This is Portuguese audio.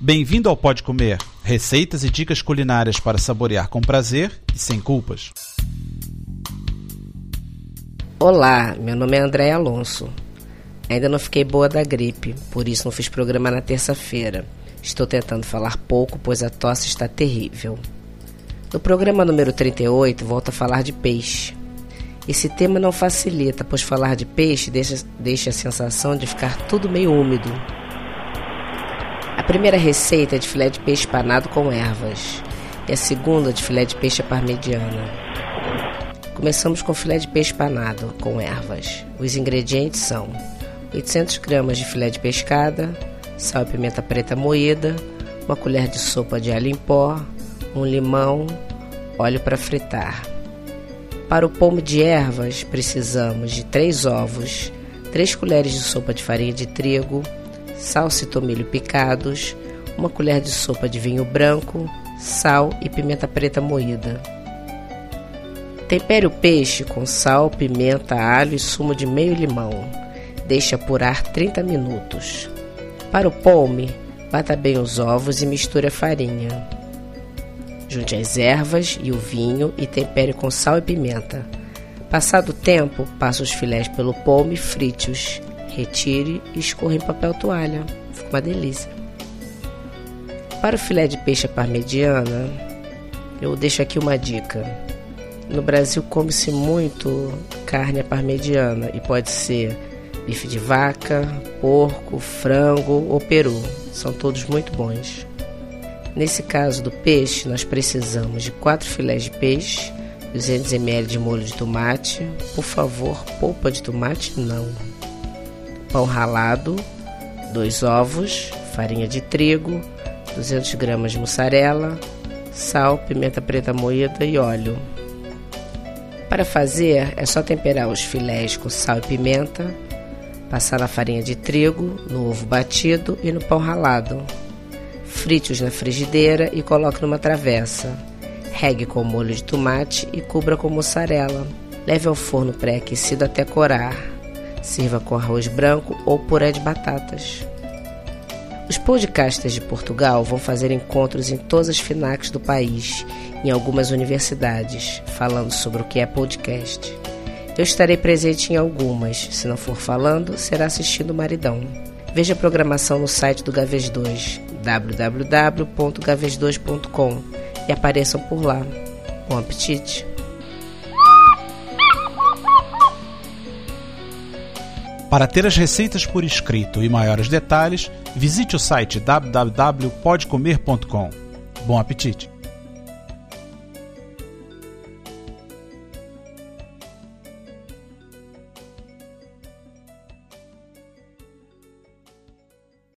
Bem-vindo ao Pode Comer, receitas e dicas culinárias para saborear com prazer e sem culpas. Olá, meu nome é André Alonso. Ainda não fiquei boa da gripe, por isso não fiz programa na terça-feira. Estou tentando falar pouco, pois a tosse está terrível. No programa número 38, volto a falar de peixe. Esse tema não facilita, pois falar de peixe deixa, deixa a sensação de ficar tudo meio úmido, primeira receita é de filé de peixe panado com ervas e a segunda de filé de peixe parmegiana. Começamos com filé de peixe panado com ervas. Os ingredientes são 800 gramas de filé de pescada, sal e pimenta preta moída, uma colher de sopa de alho em pó, um limão, óleo para fritar. Para o pomo de ervas, precisamos de 3 ovos, 3 colheres de sopa de farinha de trigo, salsa e tomilho picados, uma colher de sopa de vinho branco, sal e pimenta preta moída. Tempere o peixe com sal, pimenta, alho e sumo de meio limão. Deixe apurar 30 minutos. Para o polme, bata bem os ovos e misture a farinha. Junte as ervas e o vinho e tempere com sal e pimenta. Passado o tempo, passe os filés pelo polme e frite-os retire e escorra em papel toalha. Fica uma delícia. Para o filé de peixe parmegiana, eu deixo aqui uma dica. No Brasil come-se muito carne parmegiana e pode ser bife de vaca, porco, frango ou peru. São todos muito bons. Nesse caso do peixe, nós precisamos de 4 filés de peixe, 200 ml de molho de tomate. Por favor, polpa de tomate não pão ralado, dois ovos, farinha de trigo, 200 gramas de mussarela, sal, pimenta preta moída e óleo. Para fazer, é só temperar os filés com sal e pimenta, passar na farinha de trigo, no ovo batido e no pão ralado. Frite-os na frigideira e coloque numa travessa. Regue com molho de tomate e cubra com mussarela. Leve ao forno pré-aquecido até corar. Sirva com arroz branco ou puré de batatas. Os podcasters de Portugal vão fazer encontros em todas as FINACs do país, em algumas universidades, falando sobre o que é podcast. Eu estarei presente em algumas, se não for falando, será assistindo o Maridão. Veja a programação no site do Gaves 2, www.gaves2.com e apareçam por lá. Bom apetite! Para ter as receitas por escrito e maiores detalhes, visite o site www.podcomer.com. Bom apetite!